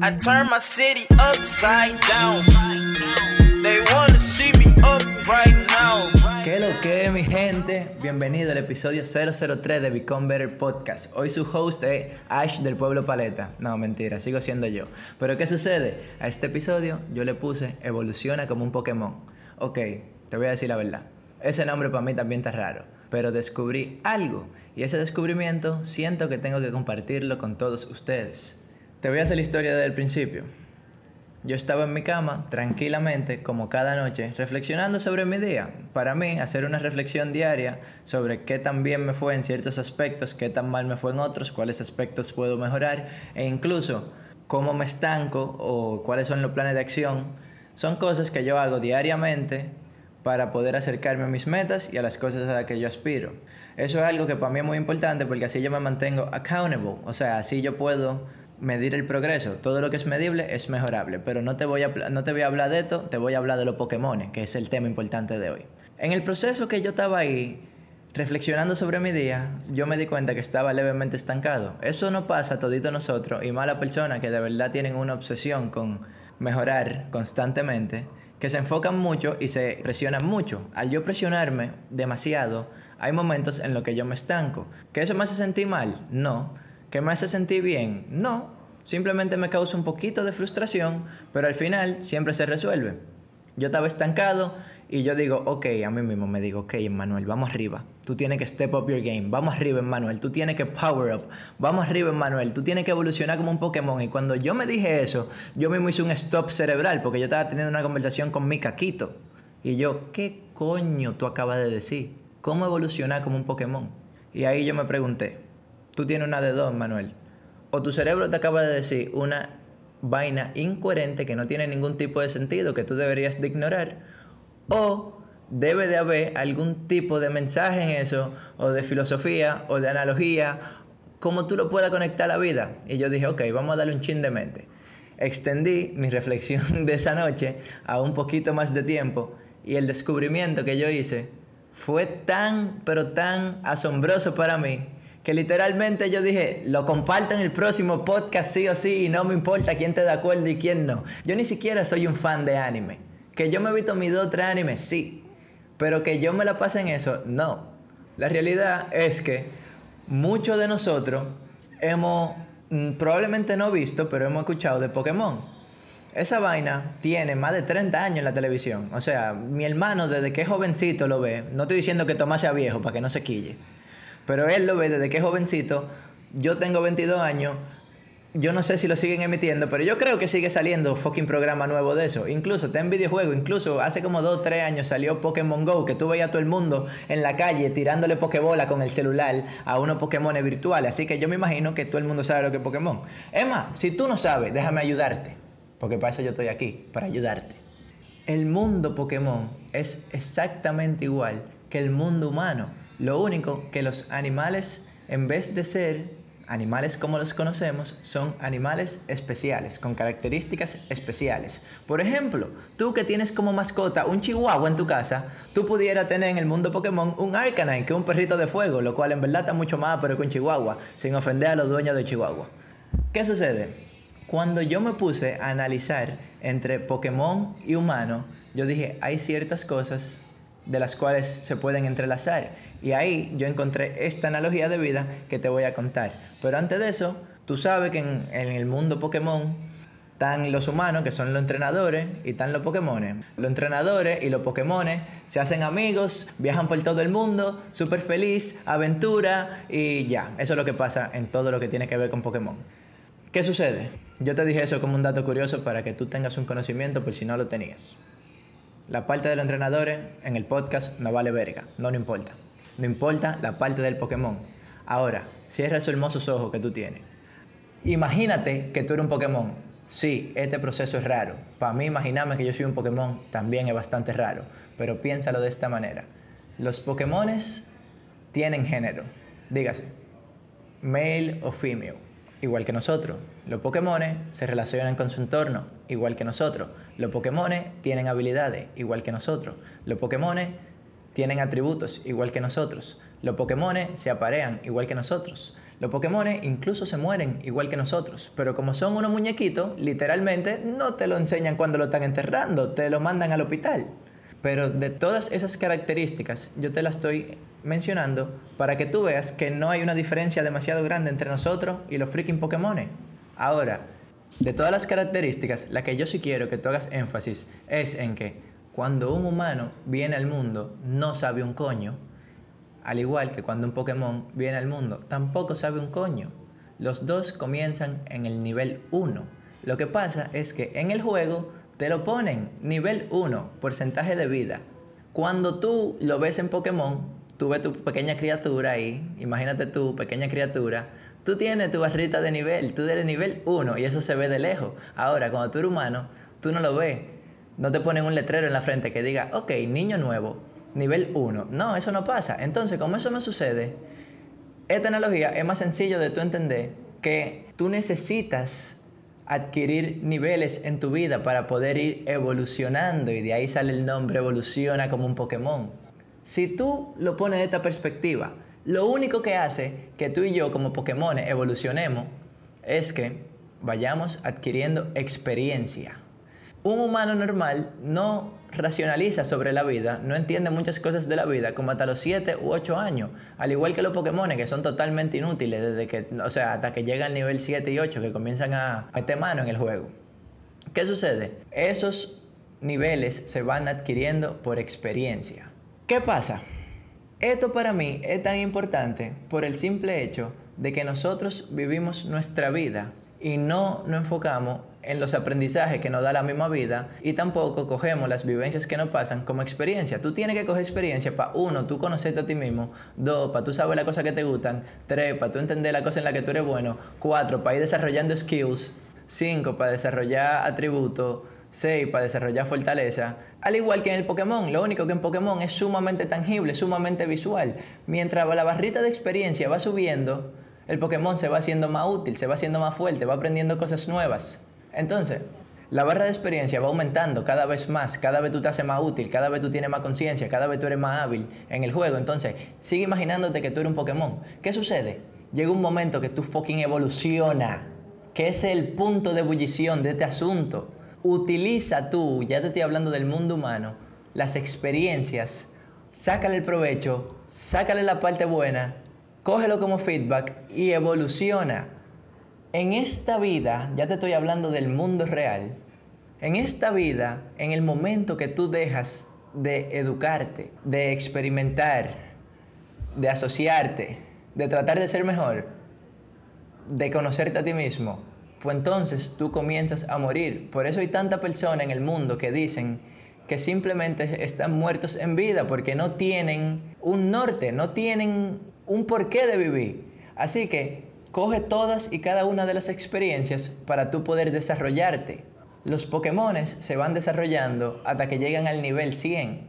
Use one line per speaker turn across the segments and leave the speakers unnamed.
I turn my city upside down. They wanna see me up right now.
¿Qué lo que, mi gente? Bienvenido al episodio 003 de Become Better Podcast. Hoy su host es Ash del Pueblo Paleta. No, mentira, sigo siendo yo. Pero ¿qué sucede? A este episodio yo le puse Evoluciona como un Pokémon. Ok, te voy a decir la verdad. Ese nombre para mí también está raro. Pero descubrí algo. Y ese descubrimiento siento que tengo que compartirlo con todos ustedes. Te voy a hacer la historia desde el principio. Yo estaba en mi cama, tranquilamente, como cada noche, reflexionando sobre mi día. Para mí, hacer una reflexión diaria sobre qué tan bien me fue en ciertos aspectos, qué tan mal me fue en otros, cuáles aspectos puedo mejorar e incluso cómo me estanco o cuáles son los planes de acción, son cosas que yo hago diariamente para poder acercarme a mis metas y a las cosas a las que yo aspiro. Eso es algo que para mí es muy importante porque así yo me mantengo accountable, o sea, así yo puedo medir el progreso. Todo lo que es medible es mejorable, pero no te voy a, no te voy a hablar de esto, te voy a hablar de los Pokémon, que es el tema importante de hoy. En el proceso que yo estaba ahí, reflexionando sobre mi día, yo me di cuenta que estaba levemente estancado. Eso no pasa a todito nosotros y malas personas que de verdad tienen una obsesión con mejorar constantemente, que se enfocan mucho y se presionan mucho. Al yo presionarme demasiado, hay momentos en los que yo me estanco. ¿Que eso me hace sentir mal? No ¿Que me hace sentir bien? No, simplemente me causa un poquito de frustración, pero al final siempre se resuelve. Yo estaba estancado y yo digo, ok, a mí mismo me digo, ok, Emmanuel, vamos arriba. Tú tienes que step up your game. Vamos arriba, Emmanuel. Tú tienes que power up. Vamos arriba, Emmanuel. Tú tienes que evolucionar como un Pokémon. Y cuando yo me dije eso, yo mismo hice un stop cerebral porque yo estaba teniendo una conversación con mi caquito. Y yo, ¿qué coño tú acabas de decir? ¿Cómo evolucionar como un Pokémon? Y ahí yo me pregunté, tú tienes una de dos, Manuel. O tu cerebro te acaba de decir una vaina incoherente que no tiene ningún tipo de sentido que tú deberías de ignorar. O debe de haber algún tipo de mensaje en eso, o de filosofía, o de analogía, como tú lo puedas conectar a la vida. Y yo dije, ok, vamos a darle un chin de mente. Extendí mi reflexión de esa noche a un poquito más de tiempo y el descubrimiento que yo hice fue tan, pero tan asombroso para mí que literalmente yo dije, lo comparto en el próximo podcast sí o sí y no me importa quién te de acuerdo y quién no. Yo ni siquiera soy un fan de anime. Que yo me he visto mis dos tres animes, sí. Pero que yo me la pase en eso, no. La realidad es que muchos de nosotros hemos, mm, probablemente no visto, pero hemos escuchado de Pokémon. Esa vaina tiene más de 30 años en la televisión. O sea, mi hermano desde que es jovencito lo ve. No estoy diciendo que Tomás sea viejo para que no se quille. Pero él lo ve desde que es jovencito. Yo tengo 22 años. Yo no sé si lo siguen emitiendo, pero yo creo que sigue saliendo fucking programa nuevo de eso. Incluso está en videojuego. Incluso hace como 2 o 3 años salió Pokémon Go, que tú veías a todo el mundo en la calle tirándole Pokébola con el celular a unos Pokémon virtuales. Así que yo me imagino que todo el mundo sabe lo que es Pokémon. Emma, si tú no sabes, déjame ayudarte. Porque para eso yo estoy aquí, para ayudarte. El mundo Pokémon es exactamente igual que el mundo humano. Lo único que los animales, en vez de ser animales como los conocemos, son animales especiales, con características especiales. Por ejemplo, tú que tienes como mascota un chihuahua en tu casa, tú pudieras tener en el mundo Pokémon un Arcanine, que es un perrito de fuego, lo cual en verdad está mucho más pero que un chihuahua, sin ofender a los dueños de chihuahua. ¿Qué sucede? Cuando yo me puse a analizar entre Pokémon y humano, yo dije, hay ciertas cosas de las cuales se pueden entrelazar. Y ahí yo encontré esta analogía de vida que te voy a contar. Pero antes de eso, tú sabes que en, el mundo Pokémon están los humanos, que son los entrenadores, y están los Pokémon. Los entrenadores y los Pokémon se hacen amigos, viajan por todo el mundo, súper feliz, aventura, y ya. Eso es lo que pasa en todo lo que tiene que ver con Pokémon. ¿Qué sucede? Yo te dije eso como un dato curioso para que tú tengas un conocimiento por si no lo tenías. La parte de los entrenadores en el podcast no vale verga, no, no importa. No importa la parte del Pokémon. Ahora, cierra esos hermosos ojos que tú tienes. Imagínate que tú eres un Pokémon. Sí, este proceso es raro. Para mí imaginarme que yo soy un Pokémon también es bastante raro. Pero piénsalo de esta manera. Los Pokémones tienen género. Dígase, male o female igual que nosotros. Los Pokémon se relacionan con su entorno, igual que nosotros. Los Pokémon tienen habilidades, igual que nosotros. Los Pokémon tienen atributos, igual que nosotros. Los Pokémon se aparean igual que nosotros. Los Pokémon incluso se mueren igual que nosotros. Pero como son unos muñequitos, literalmente no te lo enseñan cuando lo están enterrando, te lo mandan al hospital. Pero de todas esas características, yo te las estoy mencionando para que tú veas que no hay una diferencia demasiado grande entre nosotros y los freaking Pokémon. Ahora, de todas las características, la que yo sí quiero que tú hagas énfasis es en que cuando un humano viene al mundo no sabe un coño, al igual que cuando un Pokémon viene al mundo tampoco sabe un coño. Los dos comienzan en el nivel 1. Lo que pasa es que en el juego te lo ponen nivel 1, porcentaje de vida. Cuando tú lo ves en Pokémon, tú ves tu pequeña criatura ahí, imagínate tu pequeña criatura, tú tienes tu barrita de nivel, tú eres nivel 1 y eso se ve de lejos. Ahora, cuando tú eres humano, tú no lo ves. No te ponen un letrero en la frente que diga, ok, niño nuevo, nivel 1. No, eso no pasa. Entonces, como eso no sucede, esta analogía es más sencillo de tú entender que tú necesitas adquirir niveles en tu vida para poder ir evolucionando y de ahí sale el nombre evoluciona como un Pokémon. Si tú lo pones de esta perspectiva, lo único que hace que tú y yo como Pokémon evolucionemos es que vayamos adquiriendo experiencia. Un humano normal no racionaliza sobre la vida, no entiende muchas cosas de la vida como hasta los 7 u 8 años, al igual que los Pokémon que son totalmente inútiles desde que, o sea, hasta que llegan al nivel 7 y 8 que comienzan a meter mano en el juego. ¿Qué sucede? Esos niveles se van adquiriendo por experiencia. ¿Qué pasa? Esto para mí es tan importante por el simple hecho de que nosotros vivimos nuestra vida y no nos enfocamos en los aprendizajes que nos da la misma vida y tampoco cogemos las vivencias que nos pasan como experiencia. Tú tienes que coger experiencia para uno, tú conocerte a ti mismo, dos, para tú saber las cosas que te gustan, tres, para tú entender la cosa en la que tú eres bueno, cuatro, para ir desarrollando skills, cinco, para desarrollar atributos, 6 para desarrollar fortaleza. Al igual que en el Pokémon, lo único que en Pokémon es sumamente tangible, sumamente visual. Mientras la barrita de experiencia va subiendo, el Pokémon se va haciendo más útil, se va haciendo más fuerte, va aprendiendo cosas nuevas. Entonces, la barra de experiencia va aumentando cada vez más, cada vez tú te haces más útil, cada vez tú tienes más conciencia, cada vez tú eres más hábil en el juego. Entonces, sigue imaginándote que tú eres un Pokémon. ¿Qué sucede? Llega un momento que tú fucking evoluciona, que es el punto de ebullición de este asunto utiliza tú, ya te estoy hablando del mundo humano, las experiencias, sácale el provecho, sácale la parte buena, cógelo como feedback y evoluciona. En esta vida, ya te estoy hablando del mundo real, en esta vida, en el momento que tú dejas de educarte, de experimentar, de asociarte, de tratar de ser mejor, de conocerte a ti mismo, pues entonces tú comienzas a morir. Por eso hay tanta persona en el mundo que dicen que simplemente están muertos en vida porque no tienen un norte, no tienen un porqué de vivir. Así que coge todas y cada una de las experiencias para tú poder desarrollarte. Los Pokémon se van desarrollando hasta que llegan al nivel 100.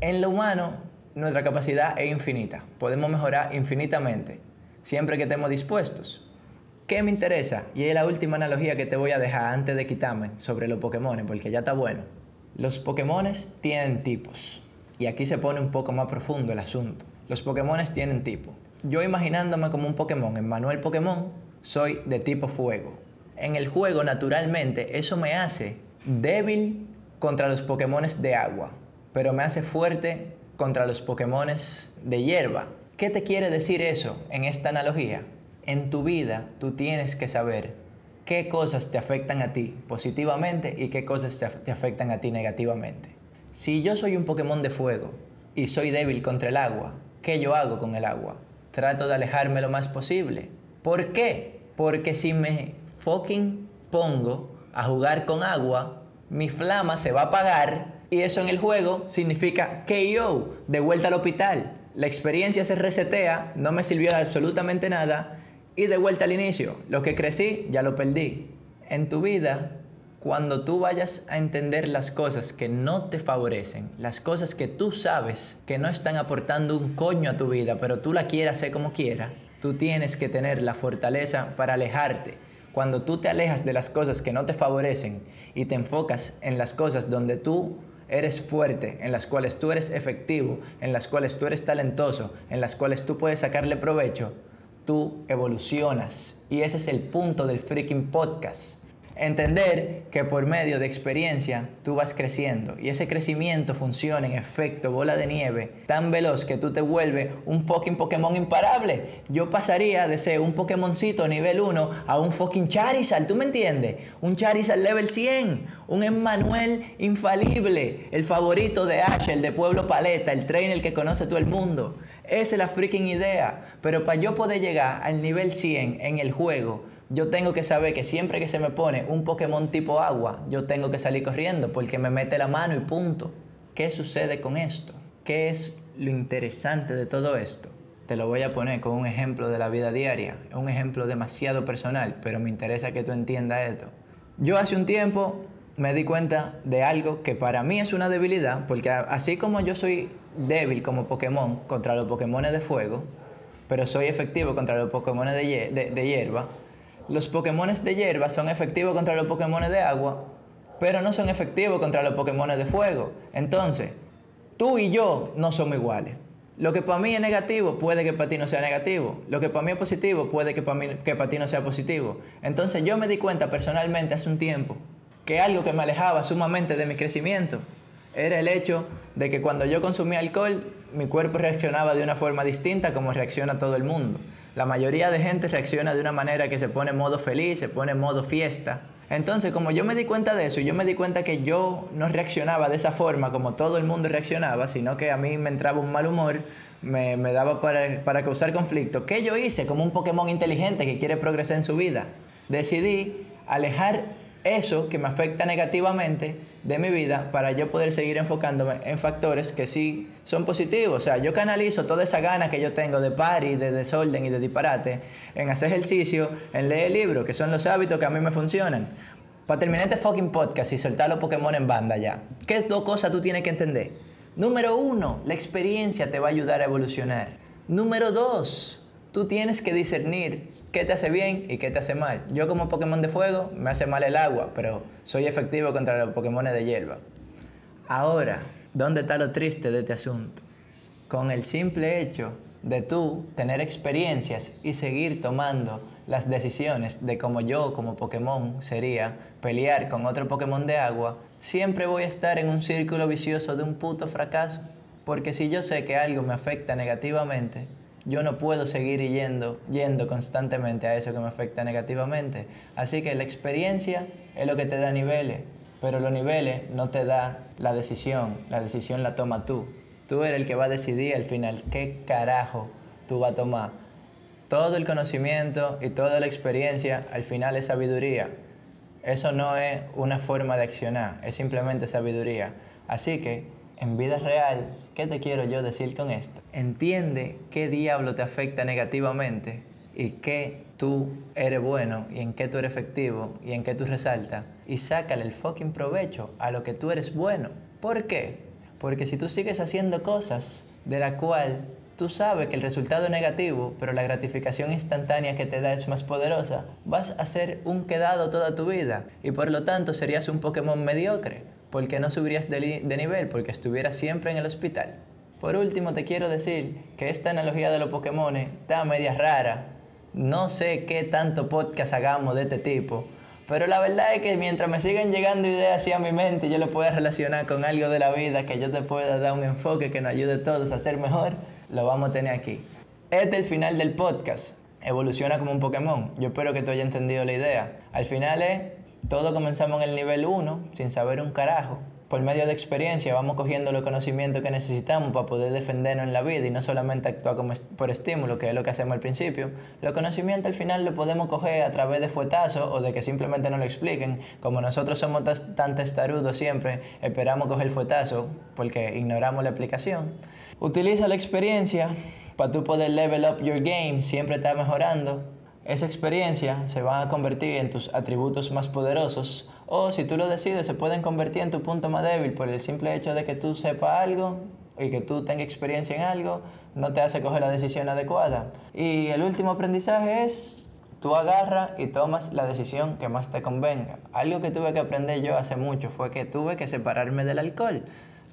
En lo humano, nuestra capacidad es infinita. Podemos mejorar infinitamente, siempre que estemos dispuestos. ¿Qué me interesa? Y es la última analogía que te voy a dejar antes de quitarme sobre los Pokémon, porque ya está bueno. Los Pokémon tienen tipos. Y aquí se pone un poco más profundo el asunto. Los Pokémon tienen tipo. Yo imaginándome como un Pokémon, en Manuel Pokémon, soy de tipo fuego. En el juego, naturalmente, eso me hace débil contra los Pokémon de agua, pero me hace fuerte contra los Pokémon de hierba. ¿Qué te quiere decir eso en esta analogía? en tu vida tú tienes que saber qué cosas te afectan a ti positivamente y qué cosas te afectan a ti negativamente. Si yo soy un Pokémon de fuego y soy débil contra el agua, ¿qué yo hago con el agua? Trato de alejarme lo más posible. ¿Por qué? Porque si me fucking pongo a jugar con agua, mi flama se va a apagar y eso en el juego significa KO, de vuelta al hospital. La experiencia se resetea, no me sirvió absolutamente nada y de vuelta al inicio, lo que crecí ya lo perdí. En tu vida, cuando tú vayas a entender las cosas que no te favorecen, las cosas que tú sabes que no están aportando un coño a tu vida, pero tú la quieras hacer como quieras, tú tienes que tener la fortaleza para alejarte. Cuando tú te alejas de las cosas que no te favorecen y te enfocas en las cosas donde tú eres fuerte, en las cuales tú eres efectivo, en las cuales tú eres talentoso, en las cuales tú puedes sacarle provecho, tú evolucionas. Y ese es el punto del freaking podcast. Entender que por medio de experiencia tú vas creciendo y ese crecimiento funciona en efecto bola de nieve tan veloz que tú te vuelves un fucking Pokémon imparable. Yo pasaría de ser un Pokémoncito nivel 1 a un fucking Charizard, ¿tú me entiendes? Un Charizard level 100, un Emmanuel infalible, el favorito de Ash, el de Pueblo Paleta, el trainer que conoce todo el mundo. Esa es la freaking idea. Pero para yo poder llegar al nivel 100 en el juego, yo tengo que saber que siempre que se me pone un Pokémon tipo agua, yo tengo que salir corriendo porque me mete la mano y punto. ¿Qué sucede con esto? ¿Qué es lo interesante de todo esto? Te lo voy a poner con un ejemplo de la vida diaria, un ejemplo demasiado personal, pero me interesa que tú entiendas esto. Yo hace un tiempo me di cuenta de algo que para mí es una debilidad, porque así como yo soy débil como Pokémon contra los Pokémon de fuego, pero soy efectivo contra los Pokémon de, de hierba, los Pokémon de hierba son efectivos contra los Pokémon de agua, pero no son efectivos contra los Pokémon de fuego. Entonces, tú y yo no somos iguales. Lo que para mí es negativo puede que para ti no sea negativo. Lo que para mí es positivo puede que para, mí, que para ti no sea positivo. Entonces yo me di cuenta personalmente hace un tiempo que algo que me alejaba sumamente de mi crecimiento era el hecho de que cuando yo consumía alcohol, mi cuerpo reaccionaba de una forma distinta como reacciona todo el mundo. La mayoría de gente reacciona de una manera que se pone en modo feliz, se pone en modo fiesta. Entonces, como yo me di cuenta de eso yo me di cuenta que yo no reaccionaba de esa forma como todo el mundo reaccionaba, sino que a mí me entraba un mal humor, me, daba para, para causar conflicto, ¿qué yo hice como un Pokémon inteligente que quiere progresar en su vida? Decidí alejar eso que me afecta negativamente de mi vida para yo poder seguir enfocándome en factores que sí son positivos. O sea, yo canalizo toda esa gana que yo tengo de party, de desorden y de disparate en hacer ejercicio, en leer libros, que son los hábitos que a mí me funcionan. Para terminar este fucking podcast y soltar los Pokémon en banda ya. ¿Qué dos cosas tú tienes que entender? Número uno, la experiencia te va a ayudar a evolucionar. Número dos, tú tienes que discernir qué te hace bien y qué te hace mal. Yo como Pokémon de fuego me hace mal el agua, pero soy efectivo contra los Pokémon de hierba. Ahora, ¿dónde está lo triste de este asunto? Con el simple hecho de tú tener experiencias y seguir tomando las decisiones de cómo yo como Pokémon sería pelear con otro Pokémon de agua, siempre voy a estar en un círculo vicioso de un puto fracaso. Porque si yo sé que algo me afecta negativamente, yo no puedo seguir yendo, yendo constantemente a eso que me afecta negativamente. Así que la experiencia es lo que te da niveles, pero los niveles no te da la decisión, la decisión la toma tú. Tú eres el que va a decidir al final qué carajo tú vas a tomar. Todo el conocimiento y toda la experiencia al final es sabiduría. Eso no es una forma de accionar, es simplemente sabiduría. Así que en vida real, ¿qué te quiero yo decir con esto? Entiende qué diablo te afecta negativamente y qué tú eres bueno y en qué tú eres efectivo y en qué tú resaltas y sácale el fucking provecho a lo que tú eres bueno. ¿Por qué? Porque si tú sigues haciendo cosas de la cual tú sabes que el resultado es negativo, pero la gratificación instantánea que te da es más poderosa, vas a ser un quedado toda tu vida y por lo tanto serías un Pokémon mediocre porque no subirías de, nivel porque estuvieras siempre en el hospital. Por último, te quiero decir que esta analogía de los Pokémon está media rara. No sé qué tanto podcast hagamos de este tipo, pero la verdad es que mientras me sigan llegando ideas hacia mi mente, yo lo pueda relacionar con algo de la vida, que yo te pueda dar un enfoque que nos ayude a todos a ser mejor, lo vamos a tener aquí. Este es el final del podcast. Evoluciona como un Pokémon. Yo espero que tú hayas entendido la idea. Al final es todos comenzamos en el nivel 1 sin saber un carajo. Por medio de experiencia vamos cogiendo los conocimientos que necesitamos para poder defendernos en la vida y no solamente actuar por estímulo, que es lo que hacemos al principio. Los conocimientos al final lo podemos coger a través de fuetazos o de que simplemente no lo expliquen. Como nosotros somos tan testarudos siempre, esperamos coger el fuetazo porque ignoramos la explicación. Utiliza la experiencia para tú poder level up your game, siempre estar mejorando esa experiencia se va a convertir en tus atributos más poderosos o si tú lo decides se pueden convertir en tu punto más débil por el simple hecho de que tú sepas algo y que tú tengas experiencia en algo no te hace coger la decisión adecuada. Y el último aprendizaje es tú agarras y tomas la decisión que más te convenga. Algo que tuve que aprender yo hace mucho fue que tuve que separarme del alcohol.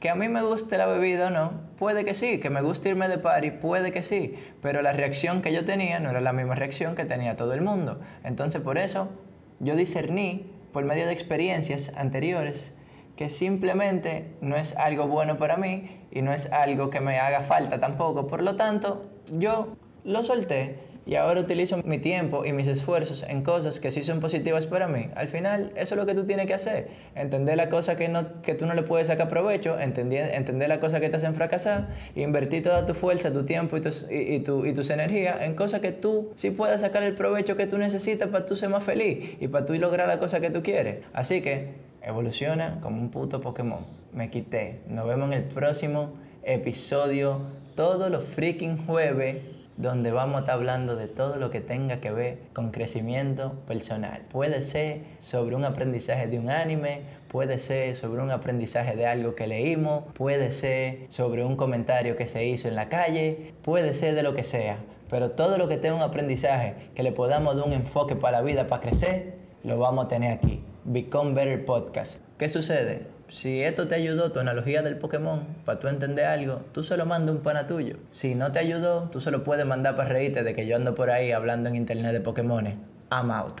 Que a mí me guste la bebida o no, puede que sí. Que me guste irme de party, puede que sí. Pero la reacción que yo tenía no era la misma reacción que tenía todo el mundo. Entonces por eso yo discerní, por medio de experiencias anteriores, que simplemente no es algo bueno para mí y no es algo que me haga falta tampoco. Por lo tanto, yo lo solté y ahora utilizo mi tiempo y mis esfuerzos en cosas que sí son positivas para mí, al final eso es lo que tú tienes que hacer. Entender la cosa que, no, que tú no le puedes sacar provecho, entender, entender la cosa que te hacen fracasar, invertir toda tu fuerza, tu tiempo y tus, y, tu, y tus energías en cosas que tú sí puedas sacar el provecho que tú necesitas para tú ser más feliz y para tú lograr la cosa que tú quieres. Así que evoluciona como un puto Pokémon. Me quité. Nos vemos en el próximo episodio todos los freaking jueves donde vamos a estar hablando de todo lo que tenga que ver con crecimiento personal. Puede ser sobre un aprendizaje de un anime, puede ser sobre un aprendizaje de algo que leímos, puede ser sobre un comentario que se hizo en la calle, puede ser de lo que sea. Pero todo lo que tenga un aprendizaje que le podamos dar un enfoque para la vida, para crecer, lo vamos a tener aquí. Become Better Podcast. ¿Qué sucede? Si esto te ayudó, tu analogía del Pokémon, para tú entender algo, tú se lo mandas un pana tuyo. Si no te ayudó, tú se lo puedes mandar para reírte de que yo ando por ahí hablando en internet de Pokémon. I'm out.